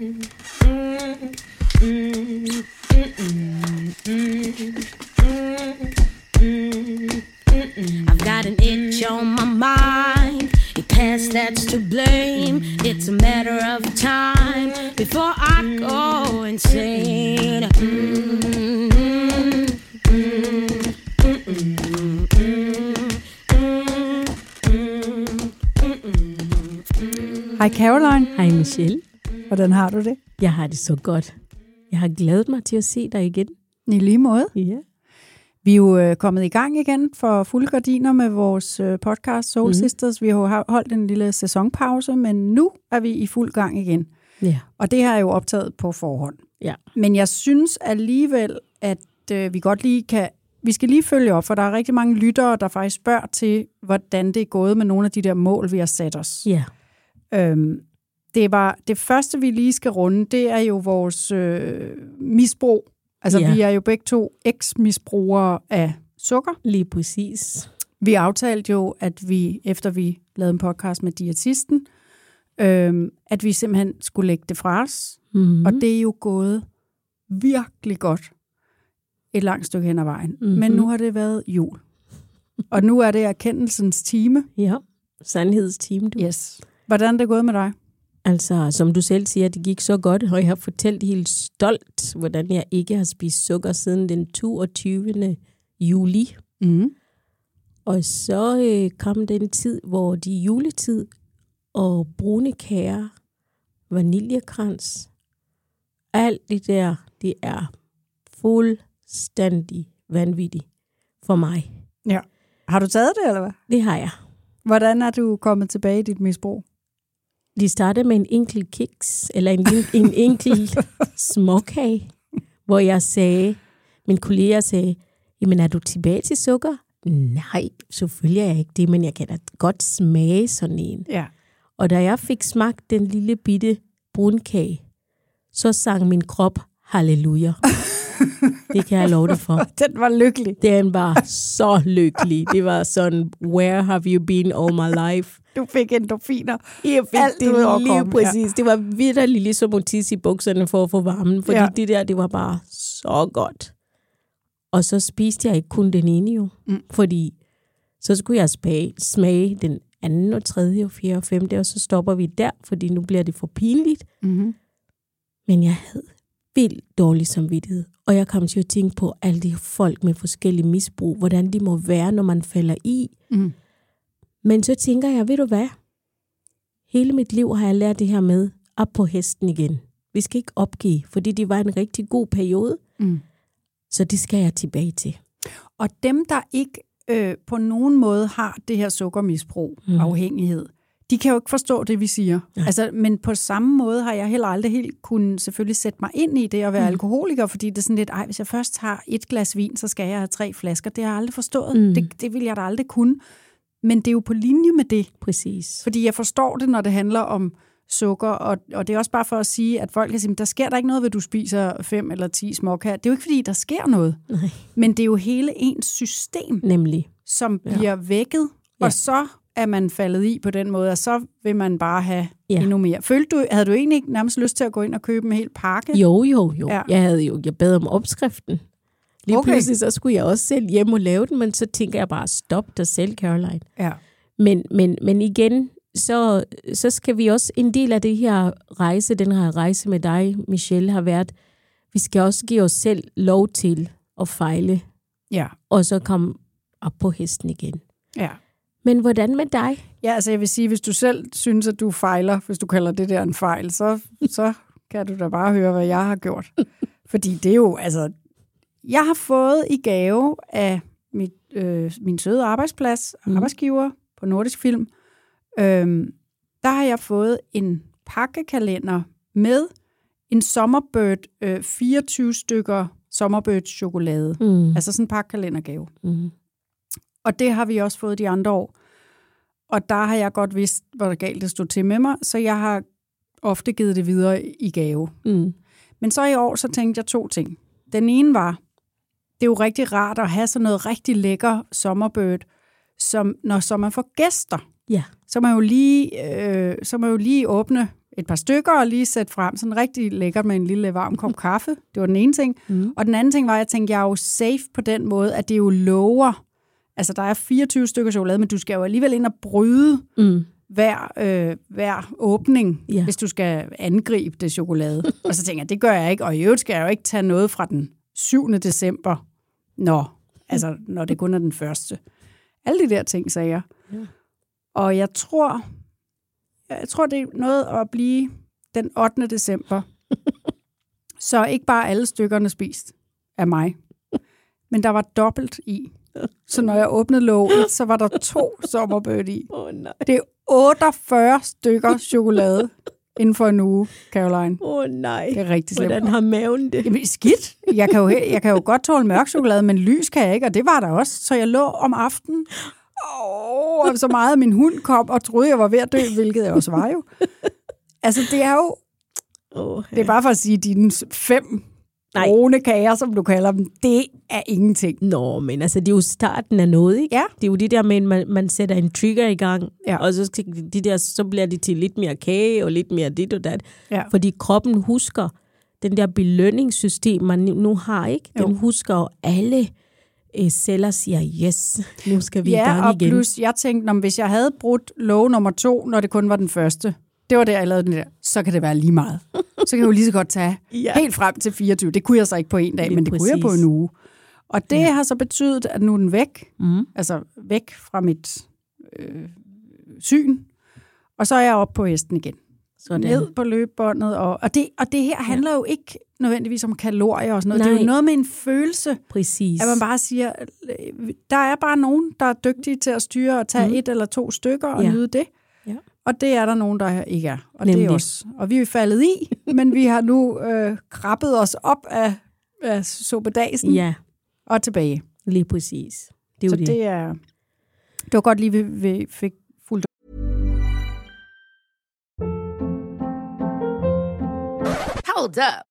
I've got an itch on my mind. Your past that's to blame. It's a matter of time before I go insane. Hej Caroline. Hej Michelle. Hvordan har du det? Jeg har det så godt. Jeg har glædet mig til at se dig igen. I lige måde. Ja. Vi er jo øh, kommet i gang igen for fulde gardiner med vores øh, podcast Soul mm. Sisters. Vi har holdt en lille sæsonpause, men nu er vi i fuld gang igen. Ja. Og det her er jo optaget på forhånd. Ja. Men jeg synes alligevel, at øh, vi godt lige kan... Vi skal lige følge op, for der er rigtig mange lyttere, der faktisk spørger til, hvordan det er gået med nogle af de der mål, vi har sat os. Ja. Øhm, det var det første, vi lige skal runde, det er jo vores øh, misbrug. Altså, Ja. vi er jo begge to eks-misbrugere af sukker. Lige præcis. Vi aftalte jo, at vi, efter vi lavede en podcast med diætisten, øhm, at vi simpelthen skulle lægge det fra os. Mm-hmm. Mm. Og det er jo gået virkelig godt et langt stykke hen ad vejen. Mhm. Mm-hmm. Men nu har det været jul. Og nu er det erkendelsens time. Ja. Sandhedsteam, du. Yes. Hvordan er det gået med dig? Altså, som du selv siger, det gik så godt, og jeg har fortalt helt stolt, hvordan jeg ikke har spist sukker siden den 22. juli. Mm. Og så øh, kom den tid, hvor de juletid og brune kager, vaniljekrans, alt det der, det er fuldstændig vanvittigt for mig. Ja. Har du taget det, eller hvad? Det har jeg. Hvordan er du kommet tilbage i dit misbrug? De startede med en enkelt kiks, eller en, en enkelt småkage, hvor jeg sagde, min kollega sagde, jamen er du tilbage til sukker? Nej, selvfølgelig er jeg ikke det, men jeg kan da godt smage sådan en. Ja. Og da jeg fik smagt den lille bitte brunkage, så sang min krop halleluja. det kan jeg love dig for. Den var lykkelig. Den var så lykkelig. Det var sådan, where have you been all my life? Du fik endorfiner. Jeg fik Alt det lige kroppen, præcis. Det var vidderligt ligesom at tisse i bukserne for at få varmen, fordi Ja. ja. det der, det var bare så godt. Og så spiste jeg ikke kun den ene jo, mm. fordi så skulle jeg smage, smage den anden og tredje og fjerde og femte, og så stopper vi der, fordi nu bliver det for pinligt. Mm-hmm. Men jeg havde vildt dårlig samvittighed. Og jeg kom til at tænke på alle de folk med forskellige misbrug, hvordan de må være, når man falder i. Mm. Men så tænker jeg, ved du hvad? Hele mit liv har jeg lært det her med, op på hesten igen. Vi skal ikke opgive, fordi det var en rigtig god periode, Mm. så det skal jeg tilbage til. Og dem, der ikke øh, på nogen måde har det her sukkermisbrug, mm. Afhængighed, de kan jo ikke forstå det, vi siger. Nej. Altså, men på samme måde har jeg heller aldrig helt kunnet selvfølgelig sætte mig ind i det at være mm. Alkoholiker, fordi det er sådan lidt, ej, hvis jeg først har et glas vin, så skal jeg have tre flasker. Det har jeg aldrig forstået. Mm. Det, det vil jeg da aldrig kunne. Men det er jo på linje med det. Præcis. Fordi jeg forstår det, når det handler om sukker, og, og det er også bare for at sige, at folk kan sige, der sker der ikke noget, ved du spiser fem eller ti småkager. Det er jo ikke, fordi der sker noget, Nej. men det er jo hele ens system, Nemlig. som Ja. bliver vækket, Ja. og så er man faldet i på den måde, og så vil man bare have ja. Endnu mere. Følte du, havde du egentlig ikke nærmest lyst til at gå ind og købe en hel pakke? Jo, jo, jo. Ja. Jeg havde jo, jeg bad om opskriften. Lige okay. pludselig, så skulle jeg også selv hjem og lave den, men så tænker jeg bare, stop dig selv, Caroline. Ja. Men, men, men igen, så, så skal vi også, en del af det her rejse, den her rejse med dig, Michelle, har været, vi skal også give os selv lov til at fejle, Ja. og så komme op på hesten igen. ja. Men hvordan med dig? Ja, altså jeg vil sige, hvis du selv synes, at du fejler, hvis du kalder det der en fejl, så, så kan du da bare høre, hvad jeg har gjort. Fordi det er jo, altså, jeg har fået i gave af mit, øh, min søde arbejdsplads, mm. Arbejdsgiver på Nordisk Film, øhm, der har jeg fået en pakkekalender med en Sommerbird, øh, 24 stykker Sommerbird chokolade. Mm. Altså sådan en pakkekalendergave. Mm. Og det har vi også fået de andre år. Og der har jeg godt vidst, hvor galt det stod til med mig, så jeg har ofte givet det videre i gave. Mm. Men så i år, så tænkte jeg to ting. Den ene var, det er jo rigtig rart at have sådan noget rigtig lækker sommerbird, som når så man får gæster, Ja. så man jo lige, øh, så man jo lige åbne et par stykker og lige sætte frem, sådan rigtig lækkert med en lille varm kop kaffe. Det var den ene ting. Mm. Og den anden ting var, at jeg tænkte, jeg er jo safe på den måde, at det jo lover, altså der er 24 stykker chokolade, men du skal jo alligevel ind og bryde Mm. hver, øh, hver åbning, Ja. hvis du skal angribe det chokolade. og så tænker jeg, det gør jeg ikke, og i øvrigt skal jeg jo ikke tage noget fra den 7. december, når, altså, når det kun er den første. Alle de der ting, sagde jeg. Ja. Og jeg tror, jeg tror, det er noget at blive den 8. december. så ikke bare alle stykkerne spist af mig, men der var dobbelt i. Så når jeg åbnede låg 1, så var der to sommerbød i. Oh, nej. Det er 48 stykker chokolade inden for en uge, Caroline. Åh oh, nej. Det er rigtig slemt. Hvordan har maven det? Jamen, skidt. Jeg kan, jo, jeg kan jo godt tåle mørk chokolade, men lys kan jeg ikke, og det var der også. Så jeg lå om aftenen, oh, så meget, at min hund kom og troede, jeg var ved at dø, hvilket jeg også var jo. Altså, det er jo, Oh, det er bare for at sige, dine fem Nej. brune kager, som du kalder dem, det er ingenting. Nå, men altså, det er jo starten af noget, ikke? Ja. Det er jo det der med, at man, man sætter en trigger i gang, Ja. og så, de der, så bliver det til lidt mere kage og lidt mere dit og dat. Ja. Fordi kroppen husker den der belønningssystem, man nu- har, ikke? Den Jo. husker, og alle øh, celler siger, yes, nu skal vi i ja, gang og igen. plus, jeg tænkte, om hvis jeg havde brudt lov nummer to, når det kun var den første, det var der, jeg lavede den der, så kan det være lige meget. Så kan jeg jo lige så godt tage Ja. ja. helt frem til 24. Det kunne jeg så ikke på en dag, Lige men det kunne jeg på præcis. en uge. Og det ja. har så betydet, at nu er den væk, Mm. altså væk fra mit øh, syn, og så er jeg oppe på hesten igen. Sådan. Ned på løbebåndet, og, og, det, og det her handler jo ikke nødvendigvis om kalorier og sådan noget. Det er Nej. jo noget med en følelse, Præcis. at man bare siger, øh, der er bare nogen, der er dygtige til at styre og tage mm. et eller to stykker og Ja. ja. nyde det. Ja. Og det er der nogen, der ikke er. Og det Nemlig. er os. Og vi er faldet i, men vi har nu øh, krabbet os op af, af suppedasen Ja, og tilbage. lige præcis. Det er jo Så det. det er... Det var godt lige, vi, vi fik fuldt Hold up.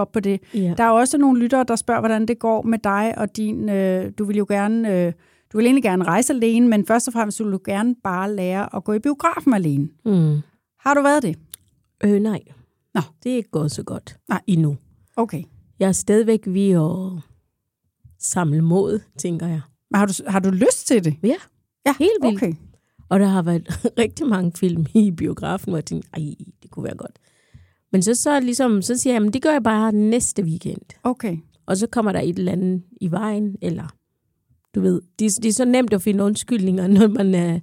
Op på det. Ja. Der er også nogle lyttere, der spørger, hvordan det går med dig og din... Øh, du vil jo gerne... Øh, du vil egentlig gerne rejse alene, men først og fremmest vil du gerne bare lære at gå i biografen alene. Mm. Har du været det? Øh, nej. Nå. Det er ikke gået så godt Nej. endnu. Okay. Jeg er stadigvæk ved at samle mod, tænker jeg. Men har du, har du lyst til det? Ja, Ja, Helt vildt. Okay. og der har været rigtig mange film i biografen, hvor jeg tænkte, ej, det kunne være godt. Men så, så, ligesom, så siger jeg, jamen, det gør jeg bare næste weekend. Okay. Og så kommer der et eller andet i vejen, eller du ved, det, det er så nemt at finde undskyldninger, når man er...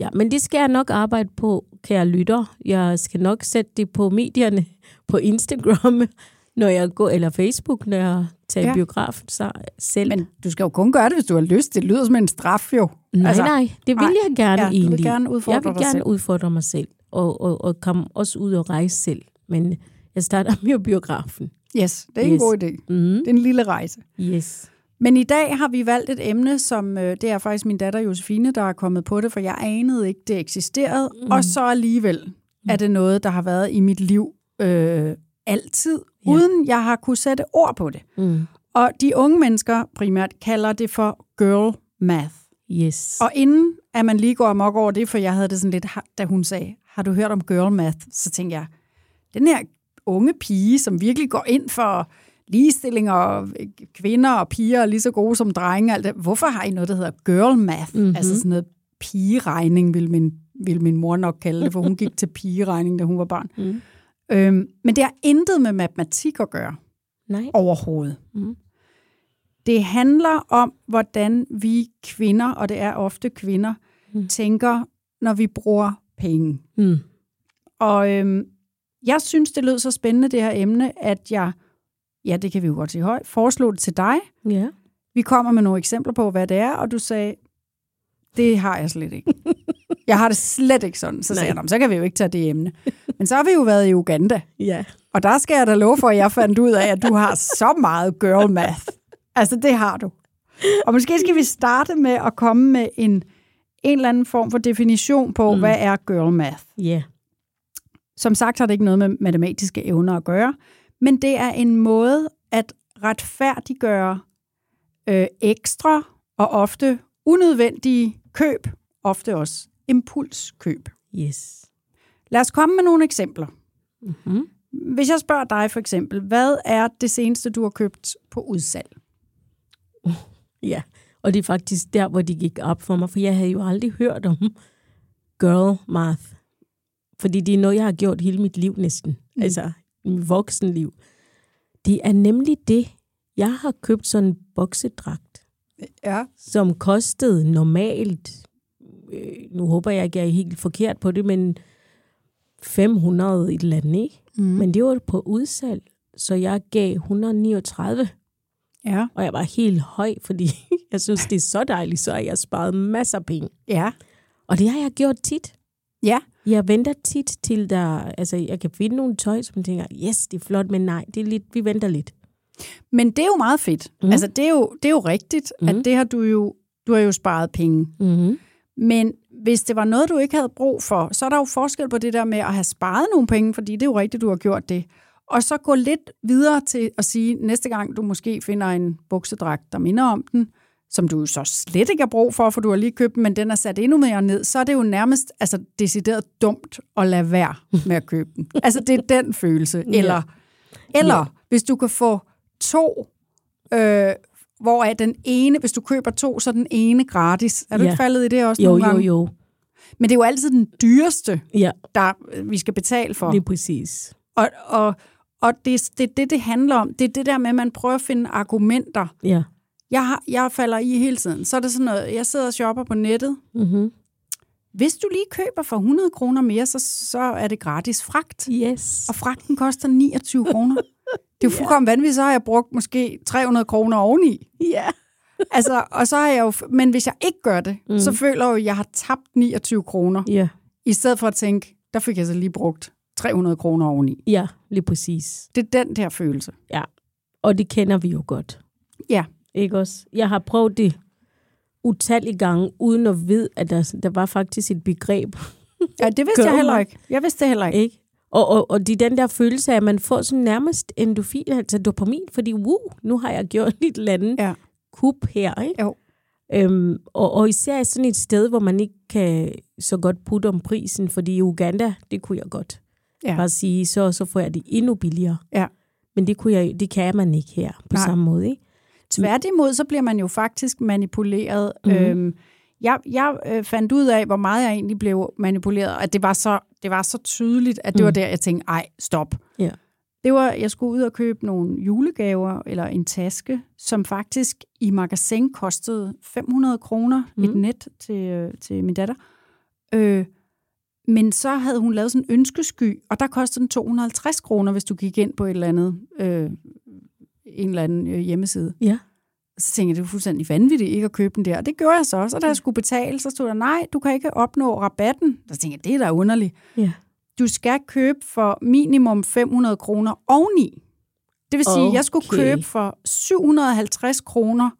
Ja, men det skal jeg nok arbejde på, kære lytter. Jeg skal nok sætte det på medierne, på Instagram, når jeg går, eller Facebook, når jeg tager ja. Biografen så selv. Men du skal jo kun gøre det, hvis du har lyst. Det lyder som en straf jo. Nej, altså, nej, det vil nej. jeg gerne Ja, du vil egentlig. gerne udfordre jeg vil gerne selv. udfordre mig selv, og, og, og komme også ud og rejse selv. Men jeg starter med biografen. Yes, det er yes. en god idé. Mm. Det er en lille rejse. Yes. Men i dag har vi valgt et emne, som øh, det er faktisk min datter Josefine, der er kommet på det, for jeg anede ikke, det eksisterede. Mm. Og så alligevel er det noget, der har været i mit liv øh, altid, ja. uden jeg har kunne sætte ord på det. Mm. Og de unge mennesker primært kalder det for girl math. Yes. Og inden at man lige går amok over det, for jeg havde det sådan lidt, da hun sagde, har du hørt om girl math? Så tænkte jeg, den her unge pige, som virkelig går ind for ligestilling og kvinder og piger er lige så gode som drenge, alt det. hvorfor har I noget, der hedder girl math? Mhm. Mm-hmm. Altså sådan noget pigeregning, vil min, vil min mor nok kalde det, for hun gik til pigeregning, da hun var barn. Mm. Øhm, men det har intet med matematik at gøre Nej. overhovedet. Mm. Det handler om, hvordan vi kvinder, og det er ofte kvinder, mm. tænker, når vi bruger penge. Mm. Og øhm, jeg synes, det lød så spændende, det her emne, at jeg, ja, det kan vi jo godt sige højt, foreslog det til dig. Ja. Vi kommer med nogle eksempler på, hvad det er, og du sagde, det har jeg slet ikke. Jeg har det slet ikke sådan. Så sagde Nej. jeg, "Nå, men så kan vi jo ikke tage det emne. Men så har vi jo været i Uganda, Ja. og der skal jeg da love for, at jeg fandt ud af, at du har så meget girl math. Altså, det har du. Og måske skal vi starte med at komme med en, en eller anden form for definition på, Mm. hvad er girl math. Ja. Som sagt har det ikke noget med matematiske evner at gøre, men det er en måde at retfærdiggøre øh, ekstra og ofte unødvendige køb, ofte også impulskøb. Yes. Lad os komme med nogle eksempler. Mm-hmm. Hvis jeg spørger dig for eksempel, hvad er det seneste, du har købt på udsalg? Ja. Og det er faktisk der, hvor de gik op for mig, for jeg havde jo aldrig hørt om girl math. Fordi det er noget, jeg har gjort hele mit liv næsten. Mm. Altså, mit voksenliv. Det er nemlig det, jeg har købt sådan en boksedragt, Ja. som kostede normalt, øh, nu håber jeg ikke, jeg er helt forkert på det, men 500 et eller andet, ikke? Mm. Men det var på udsalg, så jeg gav 139, Ja. og jeg var helt høj, fordi jeg synes, det er så dejligt, så jeg sparet masser af penge. Ja. Og det har jeg gjort tit. Ja. Jeg venter tit til der, altså jeg kan finde nogle tøj, som jeg tænker, yes, det er flot, men nej, det er lidt, vi venter lidt. Men det er jo meget fedt. Mm. Mm. Altså, det er jo, det er jo rigtigt, mm. Mm. at det har du jo, du har jo sparet penge. Mm-hmm. Men hvis det var noget, du ikke havde brug for, så er der jo forskel på det der med at have sparet nogle penge, fordi det er jo rigtigt, du har gjort det. Og så gå lidt videre til at sige, næste gang du måske finder en buksedragt, der minder om den, som du jo så slet ikke har brug for, for du har lige købt den, men den er sat endnu mere ned, så er det jo nærmest altså, decideret dumt at lade være med at købe den. altså, det er den følelse. Eller, eller Ja. hvis du kan få to, øh, hvor er den ene, hvis du køber to, så er den ene gratis. Er du Ja. ikke faldet i det også Jo, nogle jo, gange? jo. Men det er jo altid den dyreste, Ja, der øh, vi skal betale for. lige præcis. Og, og, og det er det, det, det handler om. Det er det der med, at man prøver at finde argumenter. Ja. Jeg, har, jeg falder i hele tiden. Så er det sådan noget, jeg sidder og shopper på nettet. Mm-hmm. Hvis du lige køber for 100 kroner mere, så, så er det gratis fragt. Yes. Og fragten koster 29 kroner. Det er jo fuldkommen vanvittigt, så har jeg brugt måske 300 kroner oveni. Ja. Altså, og så har jeg jo, men hvis jeg ikke gør det, mm. så føler jeg jo, at jeg har tabt 29 kroner. Ja. I stedet for at tænke, der fik jeg så lige brugt 300 kroner oveni. Ja, lige præcis. Det er den der følelse. Ja. Og det kender vi jo godt. Ja. Ikke også? Jeg har prøvet det utallige gange, uden at vide, at der, der var faktisk et begreb. Ja, det vidste jeg heller ikke. Jeg vidste det heller ikke. Ikke? Og, og, og det er den der følelse af, at man får sådan nærmest endofin, altså dopamin, fordi woo, nu har jeg gjort et eller andet Ja. kup her. Ikke? Jo. Øhm, og, og især sådan et sted, hvor man ikke kan så godt putte om prisen, fordi i Uganda, det kunne jeg godt. Ja. Bare sige, så, så får jeg det endnu billigere. Ja. Men det, kunne jeg, det kan man ikke her på Nej. samme måde. Ikke? Tværtimod, så bliver man jo faktisk manipuleret. Mm. Øhm, jeg jeg øh, fandt ud af, hvor meget jeg egentlig blev manipuleret, at det var så, det var så tydeligt, at det mm. var der, jeg tænkte, ej, stop. Ja. Det var, jeg skulle ud og købe nogle julegaver, eller en taske, som faktisk i magasin kostede 500 kroner, mm. et net til, øh, til min datter. Øh, men så havde hun lavet sådan en ønskesky, og der kostede den 250 kroner, hvis du gik ind på et eller andet, øh, en eller anden øh, hjemmeside. Ja. Så tænkte jeg, det er fuldstændig vanvittigt ikke at købe den der. Og det gjorde jeg så også. Og da jeg skulle betale, så stod der, nej, du kan ikke opnå rabatten. Så tænkte jeg, det er da underligt. Ja. Du skal købe for minimum 500 kroner oveni. Det vil sige, at jeg skulle Okay. købe for 750 kroner,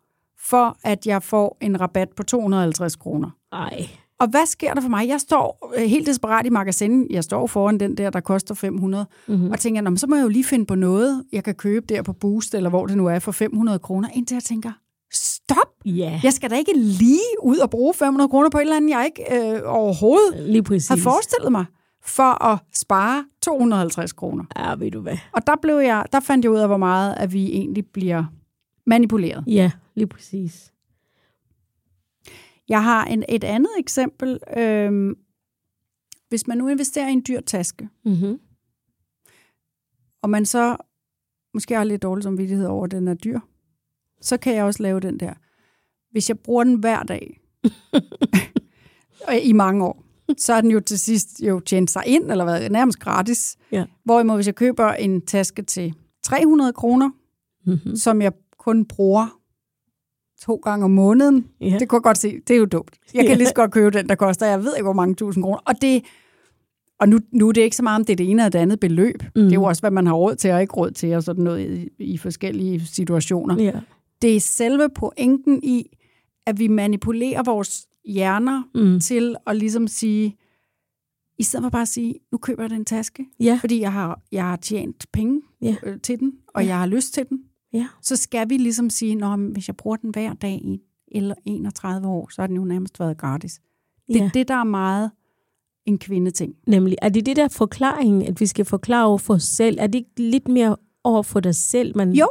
for at jeg får en rabat på 250 kroner. Ej. Og hvad sker der for mig? Jeg står øh, helt desperat i magasin. Jeg står foran den der, der koster 500. Mm-hmm. Og tænker, Nå, men så må jeg jo lige finde på noget, jeg kan købe der på Boost, eller hvor det nu er, for 500 kroner. Indtil jeg tænker, stop! Ja, Jeg skal da ikke lige ud og bruge 500 kroner på et eller andet, jeg ikke øh, overhovedet lige præcis. havde forestillet mig, for at spare 250 kroner. Ja, ved du hvad. Og der, blev jeg, der fandt jeg ud af, hvor meget at vi egentlig bliver manipuleret. Ja, lige præcis. Jeg har en, et andet eksempel. Øhm, hvis man nu investerer i en dyr taske, Mm-hmm. og man så måske har lidt dårlig samvittighed over, at den er dyr, så kan jeg også lave den der. Hvis jeg bruger den hver dag, i mange år, så er den jo til sidst jo tjent sig ind, eller hvad, nærmest gratis. Ja. Hvorimod, hvis jeg køber en taske til 300 kroner, Mm-hmm. som jeg kun bruger to gange om måneden, Ja. det kunne jeg godt se, det er jo dumt. Jeg kan Ja. lige så godt købe den, der koster, jeg ved ikke, hvor mange tusind kroner. Og det, og nu, nu er det ikke så meget, om det er det ene eller det andet beløb. Mm. Det er jo også, hvad man har råd til og ikke råd til, og sådan noget i, i forskellige situationer. Ja. Det er selve pointen i, at vi manipulerer vores hjerner Mm. til at ligesom sige, i stedet for bare at sige, nu køber jeg den taske, Ja. fordi jeg har, jeg har tjent penge Ja. øh, til den, og Ja. jeg har lyst til den, Ja. så skal vi ligesom sige, men hvis jeg bruger den hver dag i eller 31 år, så har den jo nærmest været gratis. Det er Ja. det, der er meget en kvindeting. Nemlig, er det det der forklaring, at vi skal forklare over for os selv? Er det ikke lidt mere over for dig selv? Man... Jo,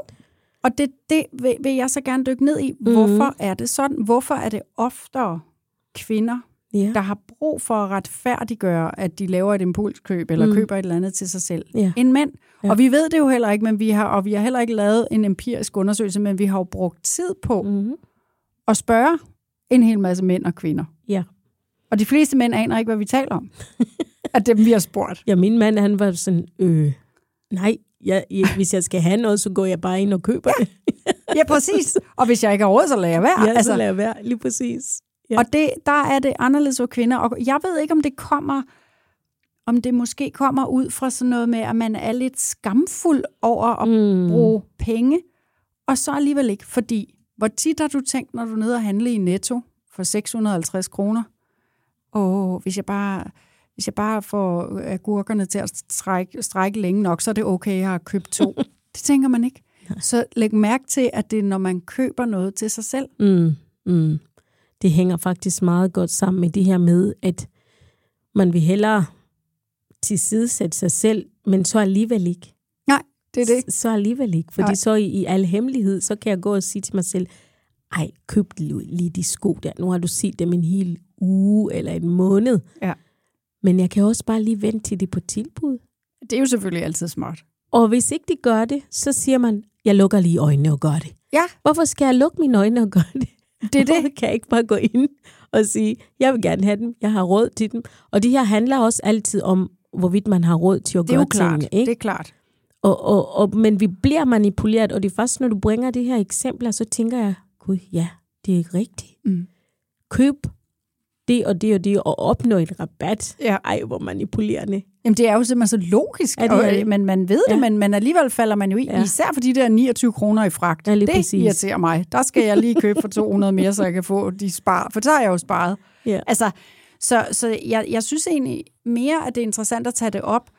og det, det vil, vil jeg så gerne dykke ned i. Hvorfor er det sådan? Hvorfor er det oftere kvinder, Ja. der har brug for at retfærdiggøre, at de laver et impulskøb eller Mm. mm. køber et eller andet til sig selv, Ja. end mænd. Ja. Ja. Og vi ved det jo heller ikke, men vi har, og vi har heller ikke lavet en empirisk undersøgelse, men vi har jo brugt tid på Mm-hmm. at spørge en hel masse mænd og kvinder. Ja. Og de fleste mænd aner ikke, hvad vi taler om. At dem, vi har spurgt. ja, min mand, han var sådan, øh, nej, jeg, jeg, hvis jeg skal have noget, så går jeg bare ind og køber det. Ja, præcis. Og hvis jeg ikke har råd, så lader jeg være. Ja, altså, så lad jeg være, lige præcis. Ja. Og det, der er det anderledes for kvinder. Og jeg ved ikke, om det kommer, om det måske kommer ud fra sådan noget med, at man er lidt skamfuld over at Mm. bruge penge, og så alligevel ikke. Fordi, hvor tit har du tænkt, når du er nede og handle i Netto for 650 kroner? Åh, hvis jeg bare... Hvis jeg bare får agurkerne til at strække, strække længe nok, så er det okay, jeg har købt to. det tænker man ikke. Så læg mærke til, at det er, når man køber noget til sig selv. Mm, mm. Det hænger faktisk meget godt sammen med det her med, at man vil hellere tilsidesætte sig selv, men så alligevel ikke. Nej, det er det. Så alligevel ikke. Fordi Nej. så i, i al hemmelighed, så kan jeg gå og sige til mig selv, ej, køb lige de sko der. Nu har du set dem en hel uge eller en måned. Ja. Men jeg kan også bare lige vente til det på tilbud. Det er jo selvfølgelig altid smart. Og hvis ikke de gør det, så siger man, jeg lukker lige øjnene og gør det. Ja. Hvorfor skal jeg lukke mine øjne og gøre det? Det er det. Kan ikke bare gå ind og sige, jeg vil gerne have dem, jeg har råd til dem. Og det her handler også altid om, hvorvidt man har råd til at Det er gøre klart. tingene. Ikke? Det er klart. Og, og, og, men vi bliver manipuleret, og det er først, når du bringer det her eksempler, så tænker jeg, gud ja, det er ikke rigtigt. Mm. Køb det og det og det, og opnå en rabat. Ja. Ej, hvor manipulerende. Jamen, det er jo simpelthen så logisk, Ja, det og, er øh, men man ved det, Ja. men, men alligevel falder man jo i, ja. især for de der 29 kroner i fragt. Ja, lige det præcis. irriterer mig. Der skal jeg lige købe for 200 mere, så jeg kan få de spar, for så har jeg jo sparet. Ja. Altså, så, så jeg, jeg synes egentlig mere, at det er interessant at tage det op,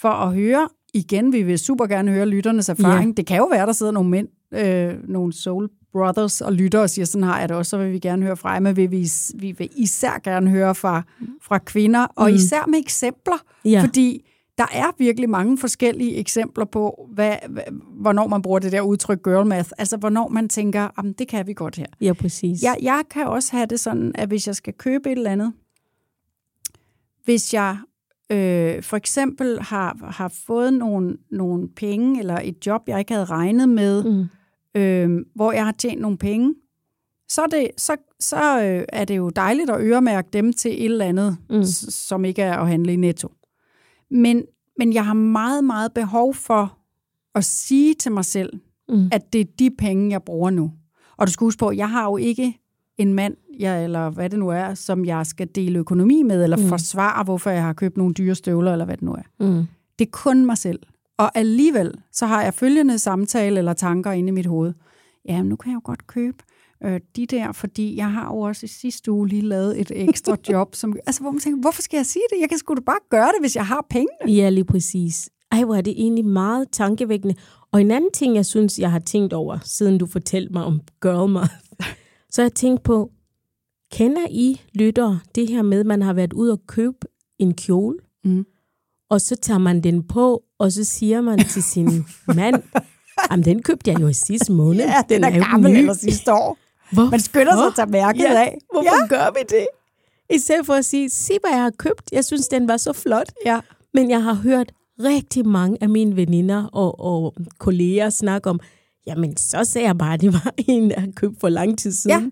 for at høre, igen, vi vil super gerne høre lytternes erfaring. Ja. Det kan jo være, der sidder nogle mænd, øh, nogle soul brothers og lytter og siger, sådan har jeg det også, så vil vi gerne høre fra jer, men vi vil, vi vil især gerne høre fra, fra kvinder, og Mm. især med eksempler, Ja. fordi der er virkelig mange forskellige eksempler på, hvad, hvornår man bruger det der udtryk girl math, altså hvornår man tænker, "Jamen, det kan vi godt her. Ja, præcis. Jeg, jeg kan også have det sådan, at hvis jeg skal købe et eller andet, hvis jeg øh, for eksempel har, har fået nogle, nogle penge, eller et job, jeg ikke havde regnet med, Mm. Øh, hvor jeg har tjent nogle penge, så er det, så, så øh, er det jo dejligt at øremærke dem til et eller andet, Mm. som ikke er at handle i netto. Men, men jeg har meget, meget behov for at sige til mig selv, Mm. at det er de penge, jeg bruger nu. Og du skal huske på, jeg har jo ikke en mand, jeg, eller hvad det nu er, som jeg skal dele økonomi med, eller mm. forsvare, hvorfor jeg har købt nogle dyre støvler, eller hvad det nu er. Mm. Det er kun mig selv. Og alligevel, så har jeg følgende samtale eller tanker inde i mit hoved. Ja, nu kan jeg jo godt købe øh, de der, fordi jeg har jo også i sidste uge lige lavet et ekstra job, som, altså, hvor man tænker, hvorfor skal jeg sige det? Jeg kan sgu da bare gøre det, hvis jeg har penge. Ja, lige præcis. Ej, hvor er det egentlig meget tankevækkende. Og en anden ting, jeg synes, jeg har tænkt over, siden du fortalte mig om girl math, så har jeg tænkt på, kender I lytter det her med, at man har været ude og købe en kjole, Mm. Og så tager man den på, og så siger man til sin mand, jamen den købte jeg jo i sidste måned. Ja, den, er, jo gammel ny." eller sidste år. Hvorfor? Man skynder sig at tage mærket ja, af. Hvorfor ja. gør vi det? I stedet for at sige, sig hvad jeg har købt. Jeg synes, den var så flot. Ja. Men jeg har hørt rigtig mange af mine veninder og, og kolleger snakke om, jamen så sagde jeg bare, at det var en, jeg havde købt for lang tid siden. Ja.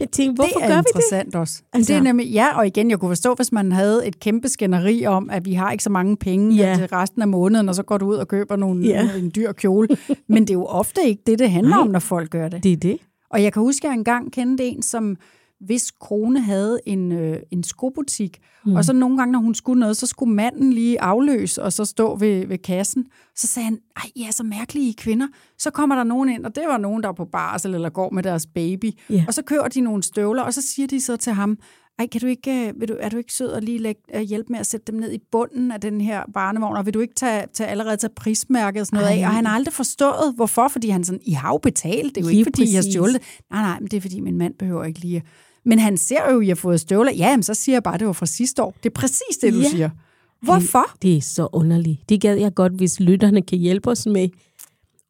Jeg tænkte, hvorfor det er gør vi det? interessant også. Altså, Altså- det er nemlig, ja, og igen, jeg kunne forstå, hvis man havde et kæmpe skænderi om, at vi har ikke så mange penge Ja. til resten af måneden, og så går du ud og køber nogle, ja. en dyr kjole. Men det er jo ofte ikke det, det handler Nej. om, når folk gør det. Det er det. Og jeg kan huske, at jeg engang kendte en, som hvis kone havde en, øh, en skobutik, mm. og så nogle gange, når hun skulle noget, så skulle manden lige afløse, og så stå ved, ved kassen. Så sagde han, ej, I er så mærkelige I kvinder. Så kommer der nogen ind, og det var nogen, der er på barsel eller går med deres baby. Ja. Og så kører de nogle støvler, og så siger de så til ham, ej, kan du ikke, øh, vil du, er du ikke sød at lige lægge, uh, hjælpe med at sætte dem ned i bunden af den her barnevogn, og vil du ikke tage, tage allerede tage prismærket og sådan noget Ej. af? Og han har aldrig forstået, hvorfor, fordi han sådan, I har jo betalt, det er jo Lige ikke, fordi I har præcis. stjålet. Nej, nej, men det er, fordi min mand behøver ikke lige Men han ser jo, at I har fået støvler. Ja, men så siger jeg bare, at det var fra sidste år. Det er præcis det, du Ja. siger. Hvorfor? Det er så underligt. Det gad jeg godt, hvis lytterne kan hjælpe os med.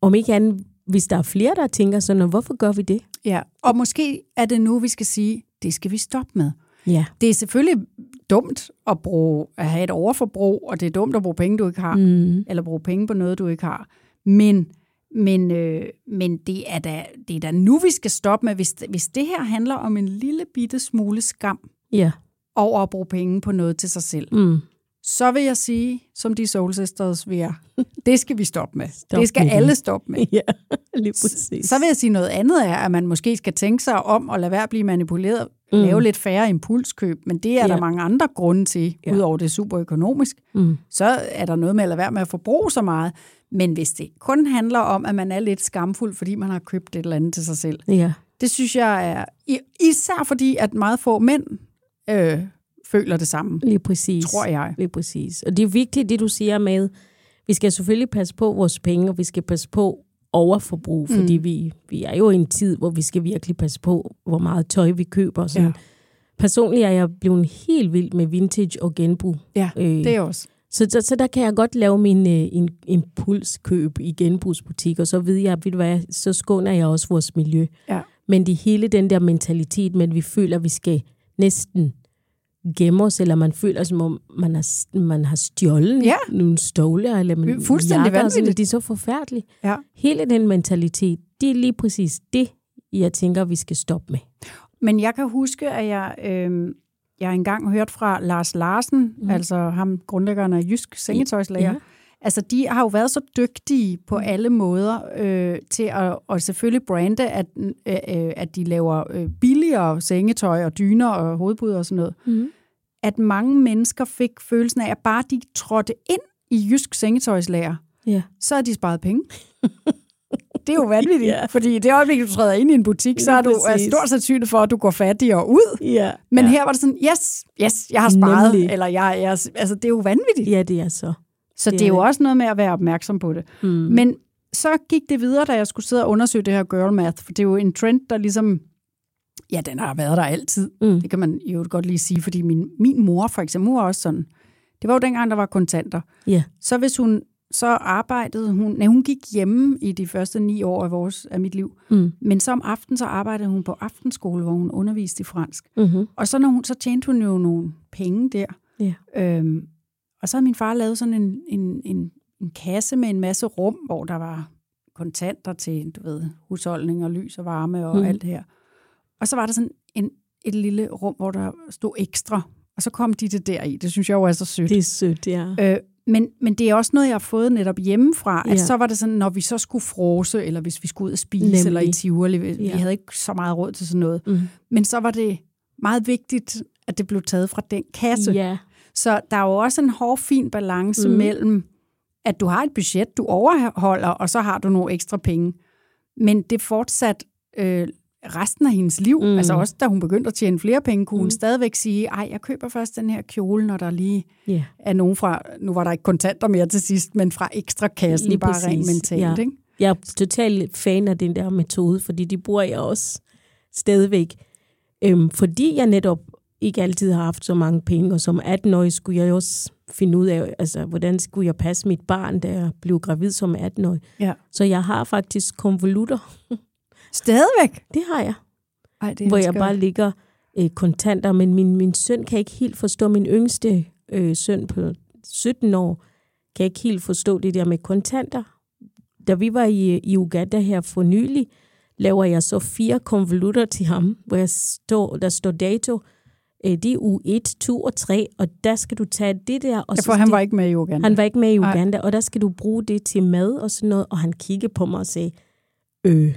Om ikke andet, hvis der er flere, der tænker sådan, hvorfor gør vi det? Ja, og måske er det nu, vi skal sige, det skal vi stoppe med. Ja. Det er selvfølgelig dumt at, bruge, at have et overforbrug, og det er dumt at bruge penge, du ikke har, Mm. eller bruge penge på noget, du ikke har. Men, men, øh, men det, er da, det er da nu, vi skal stoppe med, hvis, hvis det her handler om en lille bitte smule skam Ja. over at bruge penge på noget til sig selv, Mm. så vil jeg sige, som de Soul Sisters vil jeg, det skal vi stoppe med. Stop det skal med alle stoppe med. Ja, lige præcis. Så vil jeg sige noget andet er, at man måske skal tænke sig om at lade være at blive manipuleret, Mm. lave lidt færre impulskøb, men det er Ja. der mange andre grunde til, Ja. udover det er super økonomisk. Mm. Så er der noget med at lade være med at forbruge så meget. Men hvis det kun handler om, at man er lidt skamfuld, fordi man har købt et eller andet til sig selv, Ja. det synes jeg er, især fordi, at meget få mænd øh, føler det samme, Lige præcis. tror jeg. Lige præcis. Og det er vigtigt, det du siger med, vi skal selvfølgelig passe på vores penge, og vi skal passe på overforbrug, mm. fordi vi, vi er jo i en tid, hvor vi skal virkelig passe på, hvor meget tøj vi køber. Sådan. Ja. Personligt er jeg blevet helt vild med vintage og genbrug. Ja, Øh, det er også. Så, så, så der kan jeg godt lave min øh, en, impulskøb i genbrugsbutik, og så ved jeg, ved hvad, så skåner jeg også vores miljø. Ja. Men det hele den der mentalitet, men vi føler, at vi skal næsten gemme os, eller man føler, som om man har, man har stjålet Ja. nogle stole, eller man, Fuldstændig jakker og sådan, vanvittigt. Det er så forfærdeligt. Ja. Hele den mentalitet, det er lige præcis det, jeg tænker, vi skal stoppe med. Men jeg kan huske, at jeg, øh, jeg har engang hørt fra Lars Larsen, mm. altså ham grundlæggeren af Jysk Sengetøjslager. Ja. Altså, de har jo været så dygtige på alle måder øh, til at og selvfølgelig brande, at, øh, øh, at de laver øh, billigere sengetøj og dyner og hovedpuder og sådan noget. Mm. At mange mennesker fik følelsen af, at bare de trådte ind i Jysk Sengetøjslager, Ja. så har de sparet penge. Det er jo vanvittigt, Ja. fordi i det øjeblik, du træder ind i en butik, så er du er stort sandsynligt for, at du går fattigere ud. Ja. Men ja. her var det sådan, yes, yes, jeg har sparet, Nemlig. eller jeg, jeg, altså det er jo vanvittigt. Ja, det er så. Så det det er er jo det. også noget med at være opmærksom på det. Mm. Men så gik det videre, da jeg skulle sidde og undersøge det her girl math, for det er jo en trend, der ligesom, ja, den har været der altid. Mm. Det kan man jo godt lige sige, fordi min, min mor for eksempel, var også sådan, det var jo dengang, der var kontanter. Ja. Så hvis hun så arbejdede, hun, nej, hun gik hjemme i de første ni år af, vores, af mit liv, Mm. men så om aftenen, så arbejdede hun på aftenskole, hvor hun underviste i fransk. Mm-hmm. Og så, når hun, så tjente hun jo nogle penge der. Ja. Øhm, og så havde min far lavet sådan en, en, en, en kasse med en masse rum, hvor der var kontanter til, du ved, husholdning og lys og varme og mm. alt det her. Og så var der sådan en, et lille rum, hvor der stod ekstra. Og så kom de det der i. Det synes jeg jo er så sødt. Det er sødt, ja. Øh, men, men det er også noget, jeg har fået netop hjemmefra, at Ja. så var det sådan, når vi så skulle frose, eller hvis vi skulle ud og spise, Nemlig. eller i Tivoli, vi, vi Ja. havde ikke så meget råd til sådan noget. Mm. Men så var det meget vigtigt, at det blev taget fra den kasse. Ja. Så der er jo også en hård, fin balance mm. mellem, at du har et budget, du overholder, og så har du nogle ekstra penge. Men det fortsat øh, resten af hendes liv. Mm. Altså også da hun begyndte at tjene flere penge, kunne mm. hun stadigvæk sige, ej, jeg køber først den her kjole, når der lige Ja. er nogen fra, nu var der ikke kontanter mere til sidst, men fra ekstra kassen, Lige bare præcis, rent mentalt. ja. Ikke? Jeg er totalt fan af den der metode, fordi de bruger jeg også stadigvæk. Øhm, fordi jeg netop ikke altid har haft så mange penge, og som 18-årig skulle jeg også finde ud af, altså, hvordan skulle jeg passe mit barn, da jeg blev gravid som 18-årig. Ja. Så jeg har faktisk konvolutter. Stadigvæk? Det har jeg. Ej, det hvor jeg bare ligger øh, kontanter, men min, min søn kan ikke helt forstå, min yngste øh, søn på 17 år, kan ikke helt forstå det der med kontanter. Da vi var i, i Uganda her for nylig, laver jeg så fire konvolutter til ham, hvor jeg står, der står dato. Øh, det er uge 1, 2 og 3, og der skal du tage det der. Og Ja, så for han det- var ikke med i Uganda. han var ikke med i. Uganda, og der skal du bruge det til mad og sådan noget. Og han kiggede på mig og sagde, øh,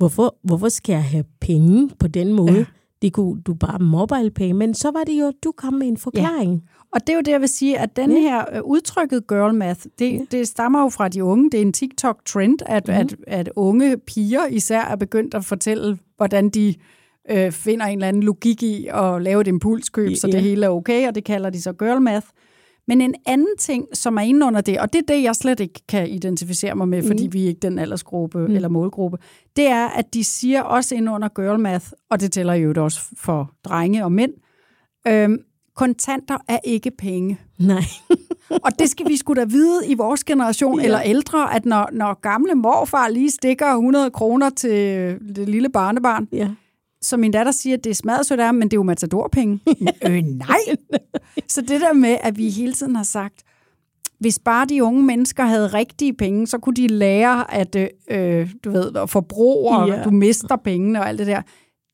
hvorfor, hvorfor skal jeg have penge på den måde? Ja. Ja. Det kunne du bare mobile pay. Men så var det jo, du kom med en forklaring. Og det er jo det, jeg vil sige, at den Ja. her øh, udtrykket girl math, det, det stammer jo fra de unge. Det er en TikTok-trend, at, mm. at, at unge piger især er begyndt at fortælle, hvordan de øh, finder en eller anden logik i at lave et impulskøb, så Ja. det hele er okay, og det kalder de så girl math. Men en anden ting, som er inde under det, og det er det, jeg slet ikke kan identificere mig med, fordi vi er ikke den aldersgruppe mm. eller målgruppe, det er, at de siger også inde under girl math, og det tæller jo også for drenge og mænd, øhm, kontanter er ikke penge. Nej. Og det skal vi sgu da vide i vores generation, ja. eller ældre, at når, når gamle morfar lige stikker 100 kroner til det lille barnebarn, ja. Så min datter siger, at det er smadret sødt af men det er jo matadorpenge. øh, nej. Så det der med, at vi hele tiden har sagt, hvis bare de unge mennesker havde rigtige penge, så kunne de lære at, øh, du ved, at forbruge, og Ja. du mister pengene og alt det der.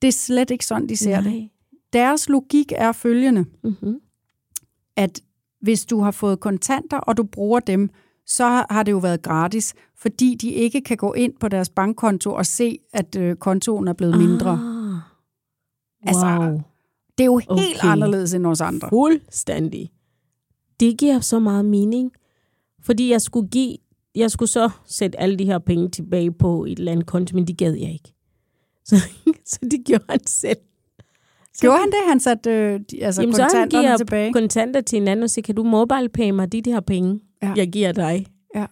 Det er slet ikke sådan, de ser det. Nej. Deres logik er følgende, Mm-hmm. at hvis du har fået kontanter, og du bruger dem, så har det jo været gratis, fordi de ikke kan gå ind på deres bankkonto og se, at øh, kontoen er blevet mindre. Ah. Altså, Wow. Det er jo helt Okay. anderledes end os andre. Fuldstændig. Det giver så meget mening. Fordi jeg skulle give, jeg skulle så sætte alle de her penge tilbage på et eller andet konto, men det gad jeg ikke. Så, så det gjorde han selv. Så Gjorde han det? Han satte øh, de- altså Jamen, så han kontanterne giver tilbage? kontanter til en anden og siger, kan du mobile pay mig de her penge, ja. jeg giver dig? Ja.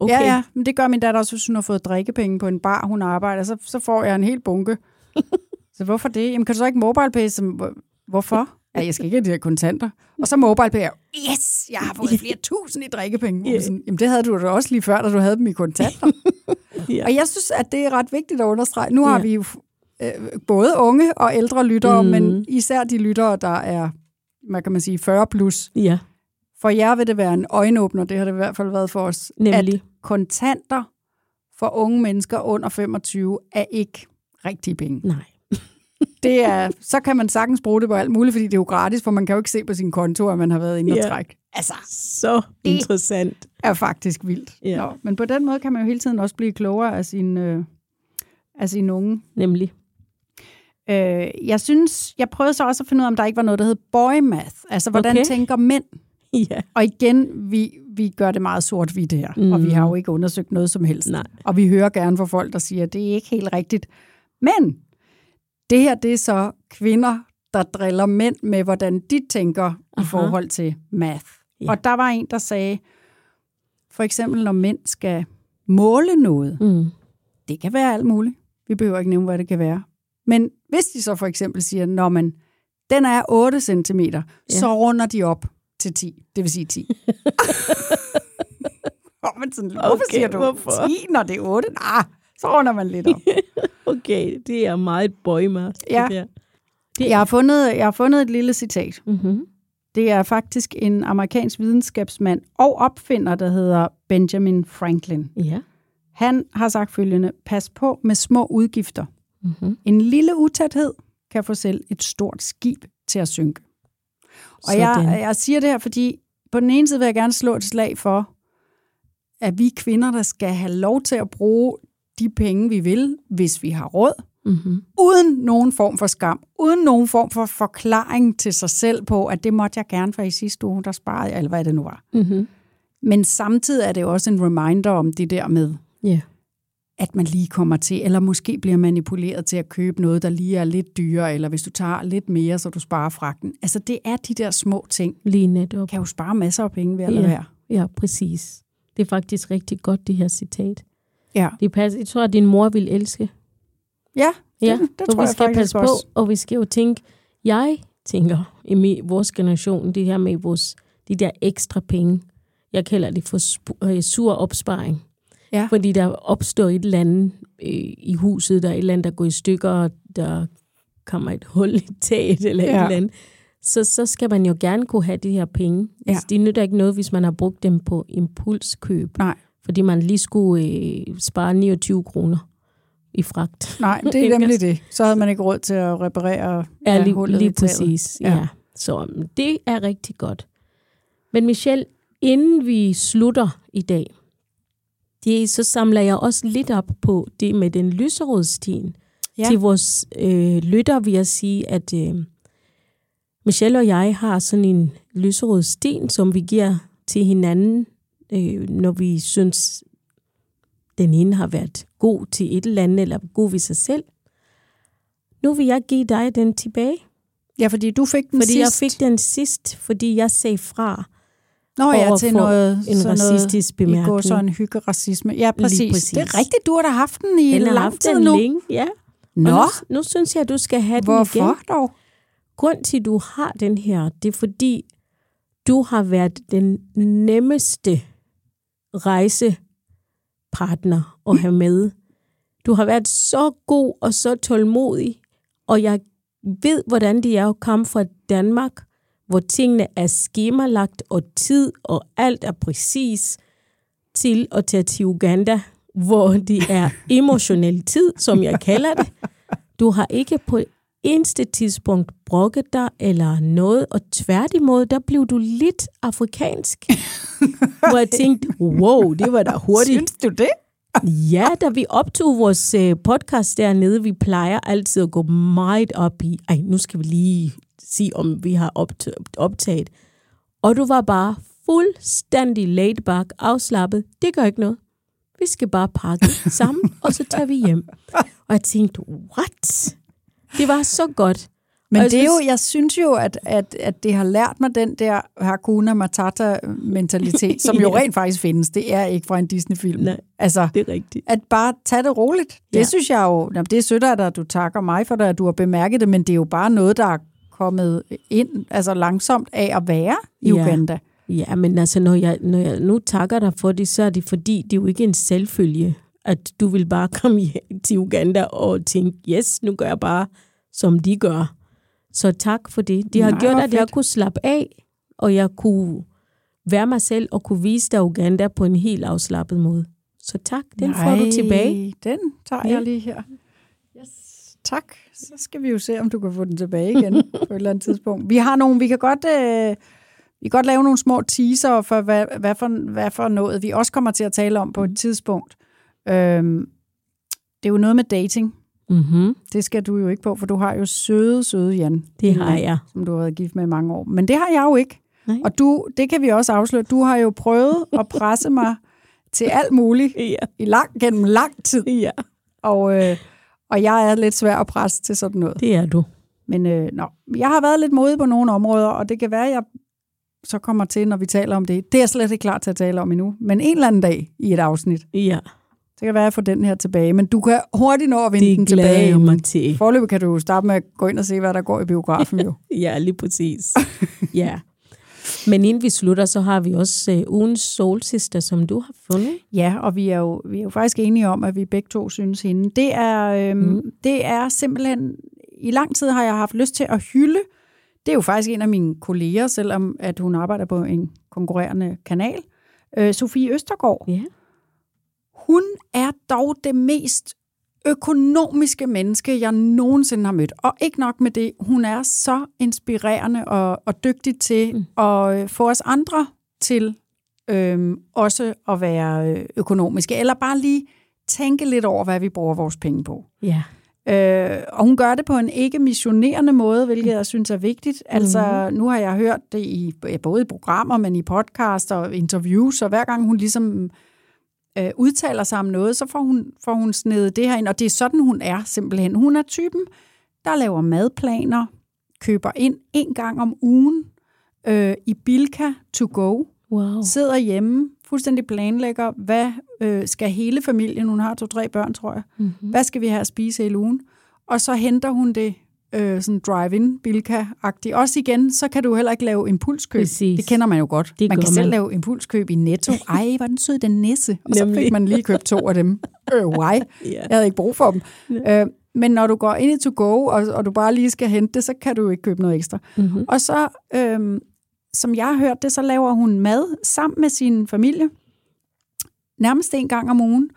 Okay. Ja, ja, men det gør min datter også, hvis hun har fået drikkepenge på en bar, hun arbejder, så, så får jeg en hel bunke. så hvorfor det? Jamen, kan du så ikke mobile pay? Som, hvor- hvorfor? Ja, jeg skal ikke have de her kontanter. Og så mobile pay. Yes, jeg har fået flere tusind i drikkepenge. Ja. Sådan, Jamen, det havde du da også lige før, da du havde dem i kontanter. Ja. Og jeg synes, at det er ret vigtigt at understrege. Nu har Ja. vi jo øh, både unge og ældre lyttere, Mhm. men især de lyttere, der er, hvad kan man sige, 40 plus. Ja, For jer vil det være en øjenåbner, det har det i hvert fald været for os, nemlig. at kontanter for unge mennesker under 25 er ikke rigtige penge. Nej. Det er, så kan man sagtens bruge det på alt muligt, fordi det er jo gratis, for man kan jo ikke se på sin konto, at man har været inde og trække. Altså, Så interessant. er faktisk vildt. Ja. Nå, men på den måde kan man jo hele tiden også blive klogere af sin, øh, af sin unge. Nemlig. Øh, jeg synes, jeg prøvede så også at finde ud af, om der ikke var noget, der hed boy math. Altså, hvordan okay. Tænker mænd? Ja. Og igen, vi, vi gør det meget sort-hvidt her, mm. og vi har jo ikke undersøgt noget som helst. Nej. Og vi hører gerne fra folk, der siger, at det er ikke helt rigtigt. Men det her, det er så kvinder, der driller mænd med, hvordan de tænker Aha. i forhold til math. Ja. Og der var en, der sagde, for eksempel når mænd skal måle noget, Mm. det kan være alt muligt. Vi behøver ikke nævne, hvad det kan være. Men hvis de så for eksempel siger, når man, den er 8 cm, ja. så runder de op til 10. Det vil sige 10. Hvor man sådan, hvorfor Okay, siger du hvorfor? 10, når det er 8? Nej, så runder man lidt op. Okay, det er meget boymat. Ja. Det Jeg har fundet, jeg har fundet et lille citat. mm-hmm. Det er faktisk en amerikansk videnskabsmand og opfinder, der hedder Benjamin Franklin. Ja. Han har sagt følgende, pas på med små udgifter. Mm-hmm. En lille utæthed kan få selv et stort skib til at synke. Og jeg, jeg siger det her, fordi på den ene side vil jeg gerne slå et slag for, at vi kvinder, der skal have lov til at bruge de penge, vi vil, hvis vi har råd, mm-hmm. uden nogen form for skam, uden nogen form for forklaring til sig selv på, at det måtte jeg gerne, for i sidste uge, der sparede jeg, eller hvad det nu var. Mm-hmm. Men samtidig er det også en reminder om det der med, Ja. at man lige kommer til, eller måske bliver manipuleret til at købe noget, der lige er lidt dyrere, eller hvis du tager lidt mere, så du sparer fragten. Altså det er de der små ting. Lige netop. Kan jo spare masser af penge ved at lade Ja. være. Ja, præcis. Det er faktisk rigtig godt, det her citat. Ja, Det passer. Jeg tror, at din mor vil elske. ja det, Ja, det så tror vi jeg skal faktisk passe også. på, og vi skal jo tænke, jeg tænker i vores generation, det her med vores, de der ekstra penge, jeg kalder det for øh, sur opsparing. Ja. Fordi der opstår et eller andet øh, i huset, der er et eller andet, der går i stykker, og der kommer et hul i taget eller. Ja. et eller andet. Så, så skal man jo gerne kunne have de her penge. Ja. Altså, det nytter ikke noget, hvis man har brugt dem på impulskøb. Nej. Fordi man lige skulle øh, spare 29 kroner i fragt. Nej, det er nemlig det. Så havde man ikke råd til at reparere Ja, ja, lige, lige præcis. Ja. Ja. Så um, det er rigtig godt. Men Michelle, inden vi slutter i dag, det, så samler jeg også lidt op på det med den lyserådstien. Ja. Ja. Til vores øh, lytter vil jeg sige, at øh, Michelle og jeg har sådan en lyserådsten, som vi giver til hinanden, øh, når vi synes, den ene har været god til et eller andet, eller god ved sig selv. Nu vil jeg give dig den tilbage. Ja, fordi du fik den Fordi sidst. jeg fik den sidst, fordi jeg sagde fra. Nå ja, til noget, en sådan racistisk noget, I går bemærkning. så en hyggeracisme. Ja, præcis. præcis. Det er rigtigt, du har da haft den i Den lang haft tid nu. længe, ja. Nå, Og nu, nu synes jeg, at du skal have den igen. hvorfor dog? Grund til, at du har den her, det er fordi, du har været den nemmeste rejsepartner at have med. Du har været så god og så tålmodig, og jeg ved, hvordan det er at komme fra Danmark, hvor tingene er skemalagt, og tid og alt er præcis, til at tage til Uganda, hvor det er emotionel tid, som jeg kalder det. Du har ikke på eneste tidspunkt brokket dig eller noget, og tværtimod, der blev du lidt afrikansk. hvor jeg tænkte, wow, det var da hurtigt. Synes du det? Ja, da vi optog vores øh, podcast dernede, vi plejer altid at gå meget op i, ej, nu skal vi lige sige, om vi har opt- optaget. Og du var bare fuldstændig laid back, afslappet. Det gør ikke noget. Vi skal bare pakke sammen, og så tager vi hjem. Og jeg tænkte, what? Det var så godt. Men det er jo, jeg synes jo, at, at, at det har lært mig den der Hakuna Matata-mentalitet, som jo rent faktisk findes. Det er ikke fra en Disney-film. Nej. Altså, Det er rigtigt. at bare tage det roligt. Det Ja. synes jeg jo, jamen, det er sødt af dig, at du takker mig for det, at du har bemærket det, men det er jo bare noget, der er kommet ind altså langsomt af at være i Ja. Uganda. Ja, men altså, når jeg, når jeg nu takker dig for det, så er det fordi, det er jo ikke en selvfølge, at du vil bare komme hjem til Uganda og tænke, yes, nu gør jeg bare, som de gør. Så tak for det. Det har Nej, gjort, at jeg kunne slappe af, og jeg kunne være mig selv og kunne vise dig Uganda på en helt afslappet måde. Så tak, den får du tilbage. Den tager Ja. jeg lige her. Yes, tak. Så skal vi jo se, om du kan få den tilbage igen på et eller andet tidspunkt. Vi har nogle, vi kan godt, øh, vi kan godt lave nogle små teaser for hvad, hvad, for, hvad for noget, vi også kommer til at tale om på et tidspunkt. Øhm, det er jo noget med dating. Mm-hmm. Det skal du jo ikke på, for du har jo søde, søde Jan. Det har jeg. Som du har været gift med i mange år. Men det har jeg jo ikke. Nej. Og du, det kan vi også afsløre. Du har jo prøvet at presse mig til alt muligt Ja. i lang, gennem lang tid. ja, Og, øh, og jeg er lidt svær at presse til sådan noget. det er du. Men øh, nå, jeg har været lidt modig på nogle områder, og det kan være, at jeg så kommer til, når vi taler om det. Det er jeg slet ikke klar til at tale om endnu. Men en eller anden dag i et afsnit. Ja, Det kan være, at jeg får den her tilbage. Men du kan hurtigt nå at vinde den det glæder tilbage. jeg mig til. Forløbet kan du starte med at gå ind og se, hvad der går i biografen jo. Ja, lige præcis. ja. Men inden vi slutter, så har vi også øh, ugens Soul Sister, som du har fundet. Ja, og vi er, jo, vi er jo faktisk enige om, at vi begge to synes hende. Det er, øhm, mm. det er simpelthen, i lang tid har jeg haft lyst til at hylde. Det er jo faktisk en af mine kolleger, selvom at hun arbejder på en konkurrerende kanal. Øh, Sofie Østergaard. Ja. Hun er dog det mest økonomiske menneske, jeg nogensinde har mødt. Og ikke nok med det, hun er så inspirerende og, og dygtig til mm. at øh, få os andre til øhm, også at være øh, økonomiske, eller bare lige tænke lidt over, hvad vi bruger vores penge på. Ja. Øh, og hun gør det på en ikke missionerende måde, hvilket jeg synes er vigtigt. Altså, nu har jeg hørt det i både i programmer, men i podcast og interviews, og hver gang hun ligesom øh, udtaler sig om noget, så får hun, får hun snedet det her ind, og det er sådan, hun er simpelthen. Hun er typen, der laver madplaner, køber ind en gang om ugen øh, i Bilka to go, Wow. sidder hjemme, fuldstændig planlægger, hvad øh, skal hele familien, hun har to-tre børn, tror jeg, mm-hmm. hvad skal vi have at spise hele ugen? Og så henter hun det øh, sådan drive-in, Bilka-agtigt. Også igen, så kan du heller ikke lave impulskøb. Præcis. Det kender man jo godt. Det man kan gør selv man. lave impulskøb i Netto. Ej, var den sød, den nisse. Og så Nemlig. fik man lige købt to af dem. Øh, why? Ja. Jeg havde ikke brug for dem. Øh, men når du går ind i to go, og, og du bare lige skal hente det, så kan du ikke købe noget ekstra. Mm-hmm. Og så, øhm, som jeg har hørt det, så laver hun mad sammen med sin familie, nærmest en gang om ugen,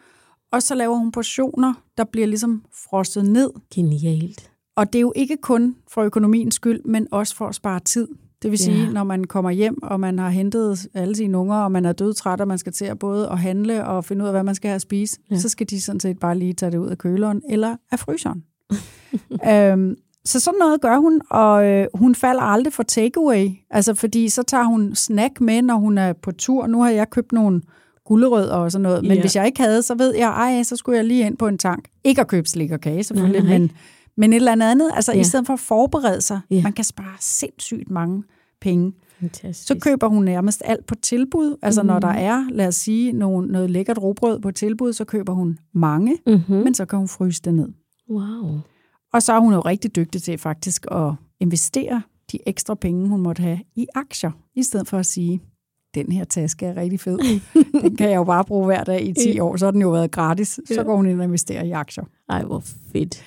og så laver hun portioner, der bliver ligesom frosset ned. Genialt. Og det er jo ikke kun for økonomiens skyld, men også for at spare tid. Det vil sige, Ja. når man kommer hjem, og man har hentet alle sine unger, og man er dødtræt, og man skal til at både at handle og finde ud af, hvad man skal have at spise, ja. så skal de sådan set bare lige tage det ud af køleren eller af fryseren. øhm, så sådan noget gør hun, og øh, hun falder aldrig for takeaway. Altså, fordi så tager hun snack med, når hun er på tur. Nu har jeg købt nogle gulerødder og sådan noget, men Ja. hvis jeg ikke havde, så ved jeg, ej, så skulle jeg lige ind på en tank. Ikke at købe slik og kage, selvfølgelig, Nej, nej. men, men et eller andet andet. Altså, Ja. i stedet for at forberede sig, Ja. man kan spare sindssygt mange penge. Fantastisk. Så køber hun nærmest alt på tilbud. Altså, når der er, lad os sige, nogle, noget lækkert råbrød på tilbud, så køber hun mange, mm-hmm. men så kan hun fryse det ned. Wow. Og så er hun jo rigtig dygtig til faktisk at investere de ekstra penge, hun måtte have i aktier, i stedet for at sige, den her taske er rigtig fed. Den kan jeg jo bare bruge hver dag i 10 år, så har den jo været gratis. Så går hun ind og investerer i aktier. Ej, hvor fedt.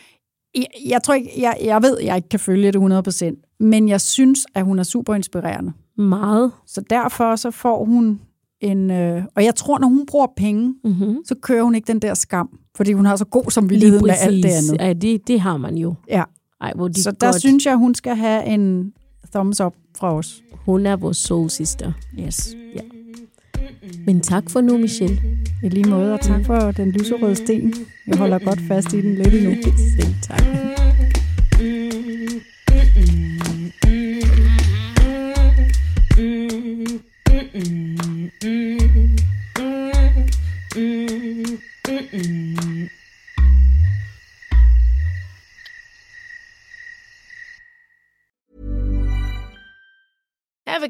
Jeg, jeg tror ikke, jeg, jeg ved, jeg ikke kan følge det 100%, men jeg synes, at hun er super inspirerende. Meget. Så derfor så får hun en... Øh, og jeg tror, når hun bruger penge, Mm-hmm. så kører hun ikke den der skam, fordi hun har så god samvittighed med alt det andet. Ja, det, det har man jo. Ja. Ej, hvor de Så der godt. synes jeg, hun skal have en thumbs up fra os. Hun er vores soul sister. Yes. Men tak for nu, Michelle. I lige måde, og tak for den lyserøde sten. Jeg holder godt fast i den lidt endnu. Selv tak.